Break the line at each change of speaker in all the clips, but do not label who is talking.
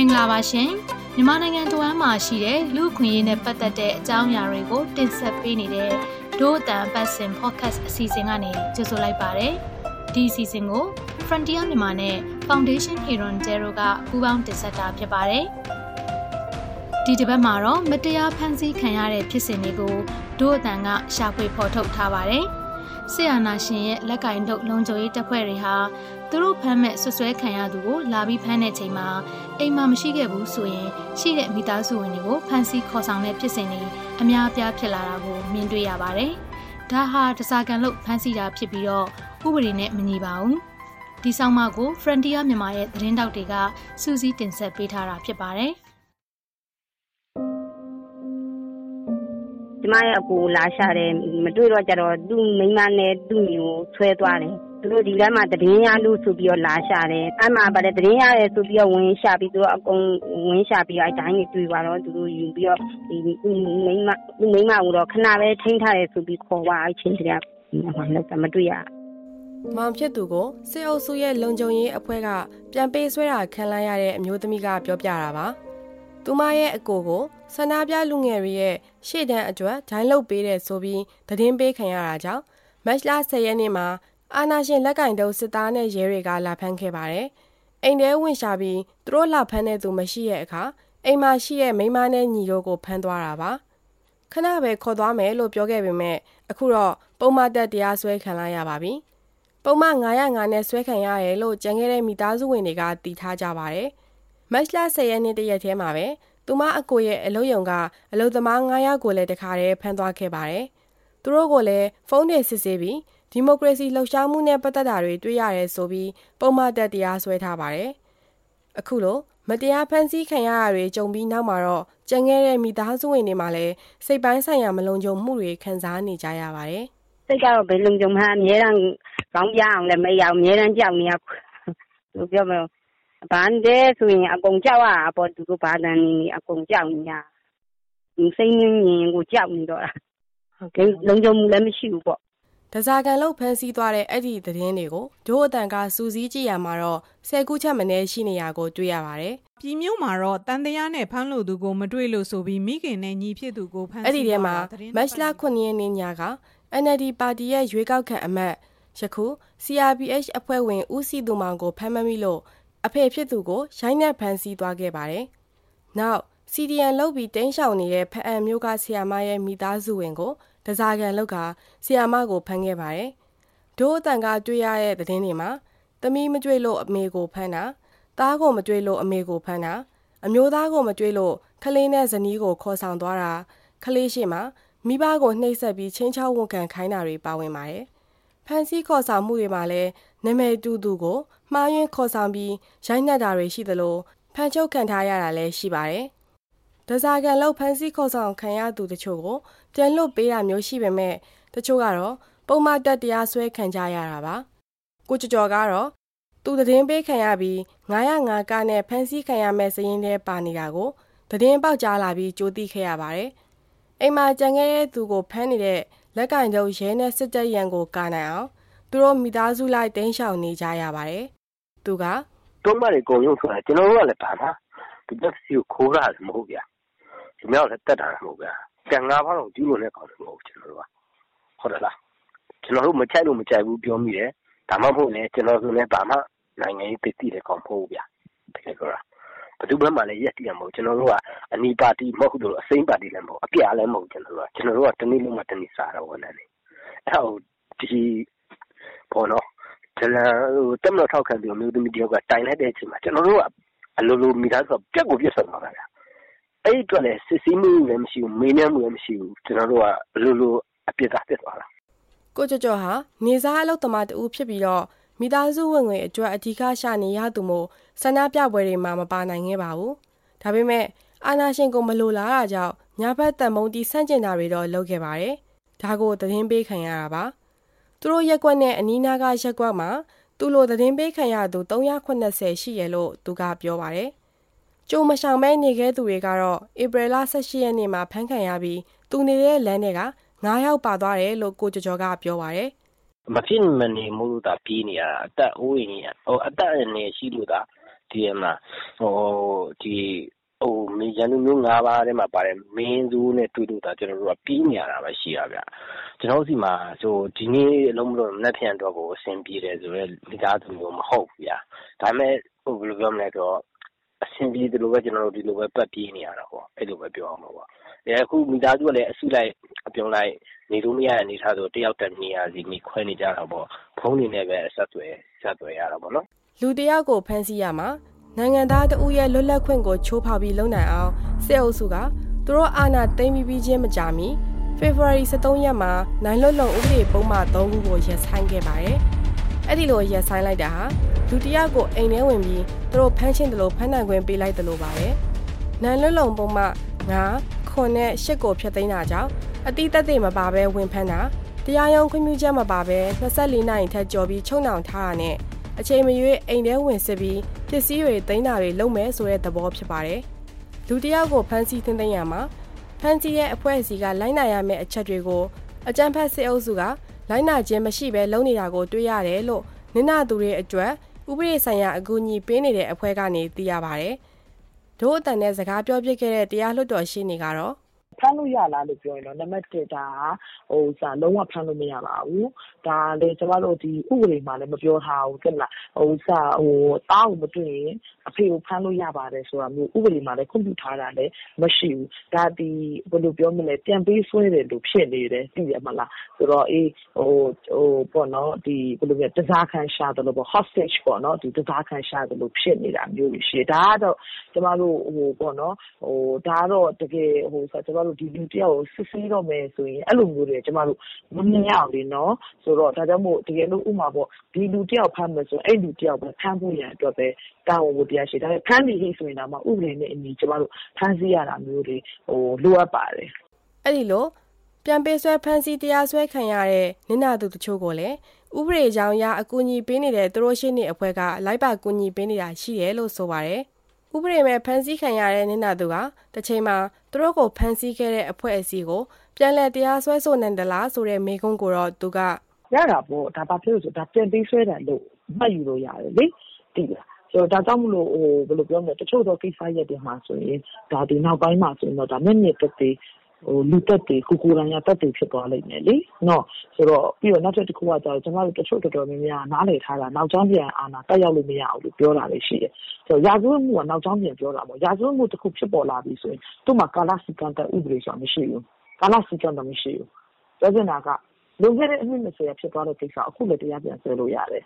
မင်္ဂလာပါရှင်မြန်မာနိုင်ငံတဝမ်းမှာရှိတဲ့လူခွင့်ရေးနဲ့ပတ်သက်တဲ့အကြောင်းအရာတွေကိုတင်ဆက်ပေးနေတဲ့ဒို့အတန်ပတ်စင် podcast အစီအစဉ်ကနေကြိုဆိုလိုက်ပါတယ်ဒီအစီအစဉ်ကို Frontier မြန်မာနဲ့ Foundation Heron Zero ကပူးပေါင်းတင်ဆက်တာဖြစ်ပါတယ်ဒီတစ်ပတ်မှာတော့မတရားဖန်ဆီးခံရတဲ့ဖြစ်စဉ်တွေကိုဒို့အတန်ကရှာဖွေဖော်ထုတ်ထားပါတယ်ဆီယနာရှင်ရဲ့လက်ကင်ထုတ်လုံခြုံရေးတပ်ဖွဲ့တွေဟာ သူတို့ဖမ်းမဲ့ဆွဆွဲခံရသူကိုလာပြီးဖမ်းတဲ့ချိန်မှာအိမ်မှာမရှိခဲ့ဘူးဆိုရင်ရှိတဲ့မိသားစုဝင်တွေကိုဖမ်းဆီးခေါ်ဆောင်တဲ့ဖြစ်စဉ်တွေအများအပြားဖြစ်လာတာကိုမြင်တွေ့ရပါတယ်။ဒါဟာတစားကန်လို့ဖမ်းဆီးတာဖြစ်ပြီးတော့ဥပဒေနဲ့မညီပါဘူး။ဒီဆောင်မကို Frontier မြန်မာရဲ့သတင်းတောက်တွေကစူးစီးတင်ဆက်ပေးထားတာဖြစ်ပါတယ်။
ကျမရဲ့အကိုလာရှာတယ်မတွေ့တော့ကြတော့သူ့မိမနဲ့သူ့မျိုးဆွဲသွားတယ် သူတို့ဒီလမ်းမှာတည်င်းရလို့ဆိုပြီးတော့လာရှာတယ်အဲ့မှာဗါတယ်တည်င်းရတယ်ဆိုပြီးတော့ဝင်ရှာပြီးသူတို့အကုန်ဝင်ရှာပြီးအဲ့တိုင်းကြီးတွေ့သွားတော့သူတို့ယူပြီးတော့ဒီမိမမိမကတော့ခဏပဲထိန်းထားတယ်ဆိုပြီးခေါ်သွားအဲ့ချင်းတည်းကမမတွေ့ရ
မောင်ဖြစ်သူကိုစစ်အုပ်စုရဲ့လုံခြုံရေးအဖွဲ့ကပြန်ပေးဆွဲတာခံလိုက်ရတဲ့အမျိုးသမီးကပြောပြတာပါသူမရဲ့အကိုကိုဆန္ဒပြလူငယ်တွေရဲ့ရှေ့တန်းအတွက်ဂျိုင်းလုတ်ပေးတဲ့ဆိုပြီးသတင်းပေးခံရတာကြောင့်မတ်လ10ရက်နေ့မှာ အာနာရှင်လက်ကင်တုံးစစ်သားနဲ့ရဲတွေကလာဖမ်းခဲ့ပါတယ်။အိမ်ထဲဝင်ရှာပြီးသူတို့လာဖမ်းတဲ့သူမရှိရဲ့အခါအိမ်မှာရှိတဲ့မိမနဲ့ညီတို့ကိုဖမ်းသွားတာပါ။ခဏပဲခေါ်သွားမယ်လို့ပြောခဲ့ပေမဲ့အခုတော့ပုံမှန်တက်တရားစွဲခံလိုက်ရပါပြီ။ပုံမှန်905နဲ့စွဲခံရတယ်လို့ကြံခဲ့တဲ့မိသားစုဝင်တွေကတည်ထားကြပါတယ်။မတ်လ10ရက်နေ့တရက်ထဲမှာပဲသူမအကိုရဲ့အလုပ်ယုံကအလုပ်သမား900ကိုလည်းတခါတည်းဖမ်းသွားခဲ့ပါတယ်။သူတို့ကိုလည်းဖုန်းတွေစစ်ဆေးပြီး ဒီမိုကရေစီလှုပ်ရှားမှုနဲ့ပတ်သက်တာတွေတွေ့ရတယ်ဆိုပြီးပုံမှန်တက်တရားစွဲထားပါတယ်။အခုလိုမတရားဖန်ဆီးခံရတာတွေကြုံပြီးနောက်မှာတော့ကြံခဲ့တဲ့မိသားစုဝင်တွေမှာလည်းစိတ်ပိုင်းဆိုင်ရာမလုံခြုံမှုတွေခံစားနေကြရပါတယ်။
စိတ်ကတော့ဘယ်လုံခြုံမှအများအားကောင်းပြအောင်လည်းမရအောင်အများအားကြောက်နေရလို့ပြောမလို့။ဘာလဲဆိုရင်အကုန်ကြောက်ရတာပေါ့သူတို့ဘာတန်နေအကုန်ကြောက်နေရ။စိတ်ငြင်းရင်ကိုကြောက်နေတော့တာ။ဟုတ်ကဲ့လုံခြုံမှုလည်းမရှိဘူးပေါ့။
ဒဇာကန်လောက်ဖမ်းဆီးသွားတဲ့အဲ့ဒီသတင်းတွေကိုဒို့အတန်ကစူးစီးကြည့်ရမှာတော့ဆယ်ခုချက်မနေရှိနေရကိုတွေ့ရပါတယ်။
ပြည်မျိုးမှာတော့တန်တရားနဲ့ဖမ်းလို့သူကိုမတွေ့လို့ဆိုပြီးမိခင်နဲ့ညီဖြစ်သူကိုဖမ်းဆီး
အဲ့ဒီထဲမှာမတ်လ9ရက်နေ့ညက NLD ပါတီရဲ့ရွေးကောက်ခံအမတ်ယခု CRPH အဖွဲ့ဝင်ဦးစီသူမောင်ကိုဖမ်းမမိလို့အဖေဖြစ်သူကိုရိုင်းနှက်ဖမ်းဆီးသွားခဲ့ပါတယ်။နောက် CDN လောက်ပြီးတင်းရှောင်နေတဲ့ဖအံမျိုးကဆီယာမရဲ့မိသားစုဝင်ကိုတစားကန်လောက်ကဆီယာမကိုဖမ်းခဲ့ပါတယ်။ဒို့အတန်ကတွေ့ရတဲ့သတင်းတွေမှာသမီးမကြွေလို့အမေကိုဖမ်းတာတားကိုမကြွေလို့အမေကိုဖမ်းတာအမျိုးသားကိုမကြွေလို့ခလေးနဲ့ဇနီးကိုခေါ်ဆောင်သွားတာခလေးရှိမှမိဘကိုနှိပ်စက်ပြီးချင်းချောက်ဝန်ခံခိုင်းတာတွေပါဝင်ပါတယ်။ဖန်စီခေါ်ဆောင်မှုတွေမှာလည်းနာမည်တူသူကိုမှားယွင်းခေါ်ဆောင်ပြီးရိုက်နှက်တာတွေရှိသလိုဖန်ချုပ်ခံထားရတာလည်းရှိပါတယ်။ ဒဇာကန်လောက်ဖန်စီခေါ်ဆောင်ခံရသူတချို့ကိုပြန်လွတ်ပေးတာမျိုးရှိပေမဲ့တချို့ကတော့ပုံမှန်တက်တရားဆွဲခံကြရတာပါ။ကိုကျော်ကျော်ကတော့သူသတင်းပေးခံရပြီး905ကနဲ့ဖန်စီခံရမဲ့စရင်တွေပါနေတာကိုသတင်းပေါက်ကြားလာပြီးကြိုးသိခဲ့ရပါတယ်။အိမ်မှာကြံခဲ့တဲ့သူကိုဖမ်းနေတဲ့လက်ကင်ကျုပ်ရဲနဲ့စစ်တပ်ရန်ကိုကာနိုင်အောင်သူတို့မိသားစုလိုက်တင်းရှောင်နေကြရပါတယ်။သူက
တုံးမတွေကုန်ရုံဆိုတာကျွန်တော်တို့ကလည်းပါမှာဒီတက်စီကိုခိုးတာလည်းမဟုတ်ဗျာ။ ဒီမြောက်လည်းတက်တာလည်းမဟုတ်ဗျာ။ကံငါးပါးတော့ကျူးလွန်တဲ့ကောင်လည်းမဟုတ်ကျွန်တော်တို့ကဟုတ်တယ်လား။ကျွန်တော်တို့မချိုက်လို့မကြိုက်ဘူးပြောမိတယ်။ဒါမှမဟုတ်လည်းကျွန်တော်တို့လည်းဘာမှနိုင်ငံရေးသိသိတဲ့ကောင်မဟုတ်ဗျာ။တကယ်ဆိုတော့ဘယ်သူမှလည်းရက်တည်ရမဟုတ်ကျွန်တော်တို့ကအနီပါတီမဟုတ်လို့အစိမ့်ပါတီလည်းမဟုတ်အပြာလည်းမဟုတ်ကျွန်တော်တို့ကကျွန်တော်တို့ကတနည်းလုံးမှတနည်းစားတော့ဝန်တယ်အဲ့တော့ဒီပေါ့နော်ဒလန်ဟိုတက်မလို့ထောက်ခံပြီးမျိုးသမီးတယောက်ကတိုင်လိုက်တဲ့အချိန်မှာကျွန်တော်တို့ကအလိုလိုမိသားစုပြက်ကိုပြက်ဆက်သွားတာဗျ အဲ့ဒီအတွက်လည်း စစ်စည်းမှုလည်းမရှိဘူး မေးမြန်းမှုလည်းမရှိဘူး ကျွန်တော်တို့ကအလိုလို အပြစ်သားဖြစ်သွားတာ
ကိုကျော်ကျော်ဟာ နေစားအလုပ်သမားတူဖြစ်ပြီးတော့ မိသားစုဝင်ငွေအတွက် အဓိကရှာနေရသူမို့ ဆန္ဒပြပွဲတွေမှာ မပါနိုင်ခဲ့ပါဘူး ဒါပေမဲ့ အာနာရှင်ကို မလိုလားတာကြောင့်ညာဘက်တန်မုံတီဆန့်ကျင်တာတွေတော့ လုပ်ခဲ့ပါတယ် ဒါကို သတင်းပေးခံရတာပါ သူတို့ရက်ကွက်နဲ့ အနီးနားကရက်ကွက်မှာ သူ့လို သတင်းပေးခံရသူ380ရှိရလို့ သူကပြောပါတယ်။ ကျုံမဆောင်မဲနေခဲ့သူတွေကတော့ဧပြီလ18ရက်နေ့မှာဖမ်းခံရပြီးသူနေတဲ့လမ်းတွေက9ယောက်ပါသွားတယ်လို့ကိုကျော်ကျော်ကပြောပါတယ်။
မဖြစ်မနေမို့လို့ဒါပြေးနေရတာအသက်အိုးရင်ဟိုအသက်အနေရှိလို့ဒါဒီမှာဟိုဒီဟိုမင်းရန်သူမျိုး၅ပါးထဲမှာပါတယ်မင်းသူနဲ့တွေ့လို့တာကျွန်တော်တို့ကပြီးနေရတာပဲရှိရဗျကျွန်တော်စီမှာဆိုဒီနေ့အလုံးမလို့လက်ဖြန်တော့ကိုအဆင်ပြေတယ်ဆိုတော့မိသားစုမျိုးမဟုတ်ဘူးဗျဒါပေမဲ့ဟိုဘယ်လိုပြောမလဲတော့ အဆင်ပြေတယ်လို့ပဲ ကျွန်တော်တို့ ဒီလိုပဲ ပတ်ပြေးနေရတာပေါ့ အဲ့လိုပဲ ပြောအောင်ပါပေါ့အဲအခု မိသားစုကလည်း အစုလိုက် အပြုံလိုက် နေလို့မရတဲ့ အနေထားဆိုတယောက်တက်နေရစီမိခွဲနေကြတာပေါ့ ဖုန်းနေနဲ့ပဲအဆက်အသွယ်ဆက်သွယ်ရတာပေါ့နော်
လူတယောက်ကို ဖမ်းဆီးရမှာ နိုင်ငံသားတဦးရဲ့ လွတ်လပ်ခွင့်ကို ချိုးဖောက်ပြီး လုံနိုင်အောင် စစ်အုပ်စုက သူတို့ အာဏာသိမ်းပြီးပြီးချင်း မကြာမီ ဖေဖော်ဝါရီ23ရက်မှာ နိုင်လွတ်လုံ ဥပဒေပုံမှန်3ခုကို ရပ်ဆိုင်းခဲ့ပါတယ်။ အဲ့ဒီလိုရပ်ဆိုင်းလိုက်တာဟာလူတယောက်ကိုအိမ်ထဲဝင်ပြီးသူတို့ဖမ်းချင်းတယ်လို့ဖမ်းနိုင်ခွင့်ပေးလိုက်တယ်လို့ပါပဲ။နိုင်လွတ်လုံပုံမှန်9ခွန်နဲ့8ကိုဖျက်သိမ်းတာကြောင့်အတိတ်သက်သေမပါဘဲဝင်ဖမ်းတာတရားရုံးခွင့်ပြုချက်မပါဘဲ24နိုင်ထက်ကျော်ပြီးချုံနှောင်ထားတာနဲ့အချိန်မရွေးအိမ်ထဲဝင်စစ်ပြီးပစ္စည်းတွေသိမ်းတာတွေလုပ်မယ်ဆိုတဲ့သဘောဖြစ်ပါတယ်။လူတယောက်ကိုဖမ်းဆီးသိမ်းသိမ်းရမှာဖမ်းဆီးရဲ့အဖွဲ့အစည်းကလိုက်နာရမယ့်အချက်တွေကိုအကြံဖတ်စစ်အုပ်စုက လိုက်နာခြင်းမရှိဘဲလုပ်နေတာကိုတွေ့ရတယ်လို့နင်နာသူတွေအတွက်ဥပဒေဆိုင်ရာအကူအညီပေးနေတဲ့အဖွဲ့ကနေသိရပါတယ်။ဒို့အတန်နဲ့စကားပြောပြခဲ့တဲ့တရားလွှတ်တော်ရှိနေကတော့
ဖမ်းလို့ရလားလို့ ပြောရင်တော့ နံပါတ်1ဒါဟိုစာလုံးဝဖမ်းလို့ မရပါဘူး ဒါလေကျမတို့ဒီဥပဒေမှာလည်း မပြောထားဘူးသိလားဟိုစာဟိုတားကိုမတွေ့ရင် အဖေကို ဖမ်းလို့ရပါတယ်ဆိုတာမျိုး ဥပဒေမှာလည်း ခွင့်ပြုထားတာလည်း မရှိဘူး ဒါဒီဘယ်လိုပြောမလဲ ပြန်ပေးဆွဲတယ်လို့ဖြစ်နေတယ် သိရမလား ဆိုတော့အေးဟိုဟိုပေါ့နော်ဒီဘယ်လိုလဲတစားခံရှာတယ်လို့ပေါ့ hostage ပေါ့နော်ဒီတစားခံရှာတယ်လို့ဖြစ်နေတာမျိုးရှိတယ် ဒါကတော့ ကျမတို့ဟိုပေါ့နော်ဟိုဒါကတော့တကယ်ဟိုဆိုကျမတို့ဒီလူတယောက်ကို စစ်ဆေးတော့မယ်ဆိုရင် အဲ့လိုမျိုးတွေ ကျမတို့ မမြင်ရဘူးလေနော် ဆိုတော့ ဒါကြောင့်မို့ တကယ်လို့ဥမာပေါ့ ဒီလူတယောက်ဖမ်းမယ်ဆိုအဲ့လူတယောက်ပဲဖမ်းဖို့ရန်အတွက်ပဲ တာဝန်ဝတရားရှိဒါပေမဲ့ ဖမ်းပြီးဆိုရင်တော့မှ ဥပဒေနဲ့အညီ ကျမတို့ ဖမ်းဆီးရတာမျိုးတွေဟိုလိုအပ်ပါတယ်
အဲ့ဒီလို ပြန်ပေးဆွဲ ဖမ်းဆီးတရားစွဲခံရတဲ့နင်နာသူတချို့ကိုလည်း ဥပဒေကြောင်းအရ အကူအညီပေးနေတဲ့ သူတို့ရှိနေအဖွဲ့က လိုက်ပါကူညီပေးနေတာ ရှိတယ်လို့ ဆိုပါတယ်။ဥပဒေမဲ့ ဖမ်းဆီးခံရတဲ့နင်နာသူကတစ်ချိန်မှာ သူတို့ကိုဖမ်းဆီးခဲ့တဲ့အဖွဲ့အစည်းကိုပြန်လည်တရားစွဲဆိုနိုင်တယ်လားဆိုတဲ့မေးခွန်းကိုတော့သူက
ရတာပေါ့ဒါဘာဖြစ်လို့ဆိုဒါပြန်ပြီးဆွဲတယ်လို့မှတ်ယူလို့ရတယ်လေတိလားဆိုတော့ဒါကြောင့်မလို့ဟိုဘယ်လိုပြောမလဲတချို့တော့ကိစ္စရက်တွေမှာဆိုရင်ဒါဒီနောက်ပိုင်းမှာဆိုရင်တော့ဒါမျက်မြင်သက်သေ ဟိုလူတက်တွေကိုကိုရန်ရတက်တွေဖြစ်သွားလိမ့်မယ်လေနော်ဆိုတော့ပြီးတော့နောက်တစ်ခုကကျတော့ကျမတို့တချို့တော်တော်များများနားလည်ထားတာနောက်ကျောင်းပြန်အာနာတက်ရောက်လို့မရဘူးလို့ပြောတာလည်းရှိတယ်ဆိုတော့ရာဇဝတ်မှုကနောက်ကျောင်းပြန်ပြောတာပေါ့ရာဇဝတ်မှုတစ်ခုဖြစ်ပေါ်လာပြီဆိုရင်သူ့မှာကာလစီကံတဲ့ဥပဒေဆိုတာမရှိဘူးကာလစီကံတော့မရှိဘူးပြောချင်တာကလုံခဲ့တဲ့အနှစ်20ဖြစ်သွားတဲ့ကိစ္စအခုလည်းတရားပြန်ဆွဲလို့ရတယ်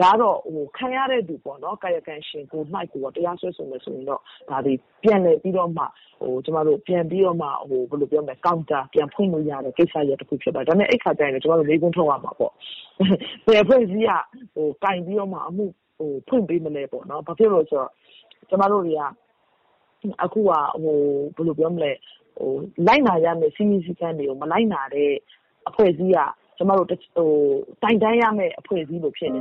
ဒါကတော့ဟိုခံရတဲ့သူပေါ့နော် ကာယကံရှင်ကိုနှိုက်ကို တရားစွဲဆိုမယ်ဆိုရင်တော့ ဒါဒီပြန်လေပြီးတော့မှဟိုကျမတို့ပြန်ပြီးတော့မှဟိုဘယ်လိုပြောမလဲကောင်တာပြန်ဖွင့်လို့ရတဲ့ ကိစ္စရတစ်ခုဖြစ်ပါတယ် ဒါပေမဲ့အဲ့ခါကျရင် ကျမတို့လေးကုန်းထုတ်ရမှာပေါ့ ဘယ်ဖွဲ့စည်းကဟိုကင်ပြီးတော့မှ အမှုဟိုဖွင့်ပေးမလဲပေါ့နော် ဘာဖြစ်လို့ဆိုတော့ ကျမတို့တွေက အခုကဟိုဘယ်လိုပြောမလဲဟိုလိုက်နာရမယ့်စီမီစီကံတွေကို မလိုက်နာတဲ့ အဖွဲ့အစည်းကကျမတို့ဟိုတိုင်တန်းရမယ့် အဖွဲ့အစည်းလိုဖြစ်နေ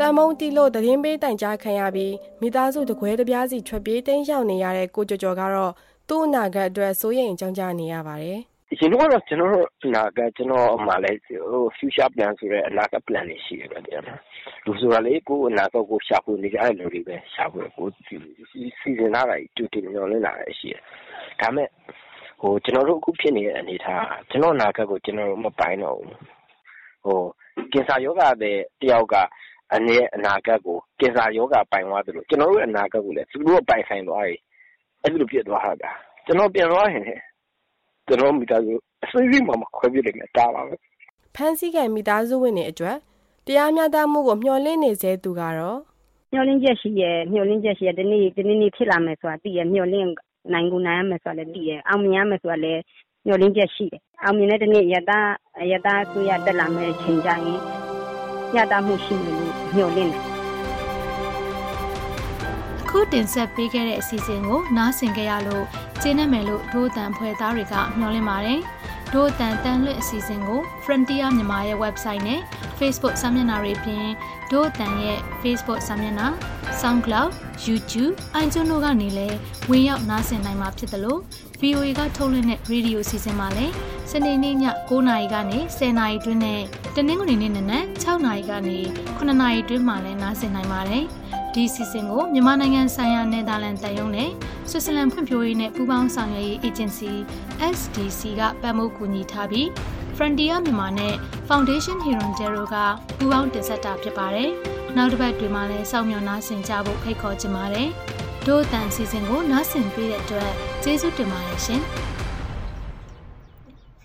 တယ်
တန်မုံတီလို့သတင်းပေးတိုင်ကြားခံရပြီးမိသားစုတကွဲတပြားစီထွက်ပြေးတင်းရောက်နေရတဲ့ကိုကျော်ကျော်ကတော့သူ့အနာဂတ်အတွက်စိုးရိမ်ကြောင်းကြနေရပါတယ်။
ရှင်တို့ကတော့ကျွန်တော်တို့အနာဂတ်ကျွန်တော်မှလည်းဟို future plan ဆိုတဲ့အနာဂတ် plan တွေရှိတယ်ဗျာ။လူဆိုတာလေကိုအနာဂတ်ကိုရှာဖွေနေကြတဲ့လူတွေပဲရှာဖွေကိုစီစဉ်လာတာတူတူညော်လင်းလာတယ်ရှိတယ်။ဒါမဲ့ဟိုကျွန်တော်တို့အခုဖြစ်နေတဲ့အနေအထားကျွန်တော်အနာဂတ်ကိုကျွန်တော်မပိုင်တော့ဘူး။ဟိုကင်ဆာယောဂတဲ့တယောက်က အနည်းအနာဂတ်ကို ကင်ဆာယောဂပိုင်သွားသလို ကျွန်တော်တို့အနာဂတ်ကိုလည်း သူတို့ပိုင်ဆိုင်သွားပြီ အဲ့လို ဖြစ်သွားတာကျွန်တော် ပြန်သွားရင်ကျွန်တော်မိသားစု အစိစိမှမခွဲပြလိုက်နဲ့တားပါပဲ
ဖန်စီကံမိသားစုဝင်တွေအတွက် တရားမျှတမှုကို မျှော်လင့်နေစေသူကတော့
မျှော်လင့်ချက်ရှိရဲ့မျှော်လင့်ချက်ရှိရဲ့ဒီနေ့ဒီနေ့နေ့ ဖြစ်လာမယ်ဆိုတာ သိရဲ့မျှော်လင့် နိုင်ကို နိုင်ရမယ်ဆိုတာလည်း သိရဲ့အောင်မြင်ရမယ်ဆိုတာလည်း မျှော်လင့်ချက်ရှိတယ် အောင်မြင်တဲ့ဒီနေ့ရတာရတာဆိုရတက်လာမယ်ချိန်ကြရင် မျှတမှုရှိမယ်လို့မျှော်လင့်တယ်
ခုတင်ဆက်ပေးခဲ့တဲ့အစီအစဉ်ကိုနားဆင်ကြရလို့ကျေးနပ်မယ်လို့ဒို့တန်ဖွဲ့သားတွေကမျှော်လင့်ပါတယ်။ဒို့တန်တန်လွတ်အစီအစဉ်ကို Frontier မြန်မာရဲ့ website နဲ့ Facebook စာမျက်နှာတွေပြင်ဒို့တန်ရဲ့ Facebook စာမျက်နှာ SoundCloud YouTube iTunes တို့ကနေလည်းဝင်ရောက်နားဆင်နိုင်မှာဖြစ်တယ်လို့ VOA ကထုတ်လွှင့်တဲ့ Radio အစီအစဉ်မှာလည်း စနေနေ့ည9:00နာရီကနေ10:00နာရီတွင်းနဲ့တနင်္ဂနွေနေ့နနက်6:00နာရီကနေ9:00နာရီတွင်းမှာလည်းနားဆင်နိုင်ပါတယ်။ဒီစီစဉ်ကိုမြန်မာနိုင်ငံဆိုင်ရာနယ်သာလန်တန်ယုံနဲ့ဆွစ်ဇာလန်ဖွံ့ဖြိုးရေးနဲ့ပူးပေါင်းဆောင်ရွက်ရေးအေဂျင်စီ SDC ကပံ့ပိုးကူညီထားပြီး Frontier မြန်မာနဲ့ Foundation Hero Zero ကပူးပေါင်းတင်ဆက်တာဖြစ်ပါတယ်။နောက်တစ်ပတ်တွင်မှလည်းစောင့်မျှော်နားဆင်ကြဖို့ဖိတ်ခေါ်ချင်ပါတယ်။ဒို့အတန်စီစဉ်ကိုနားဆင်ပေးတဲ့အတွက်ကျေးဇူးတင်ပါတယ်ရှင်။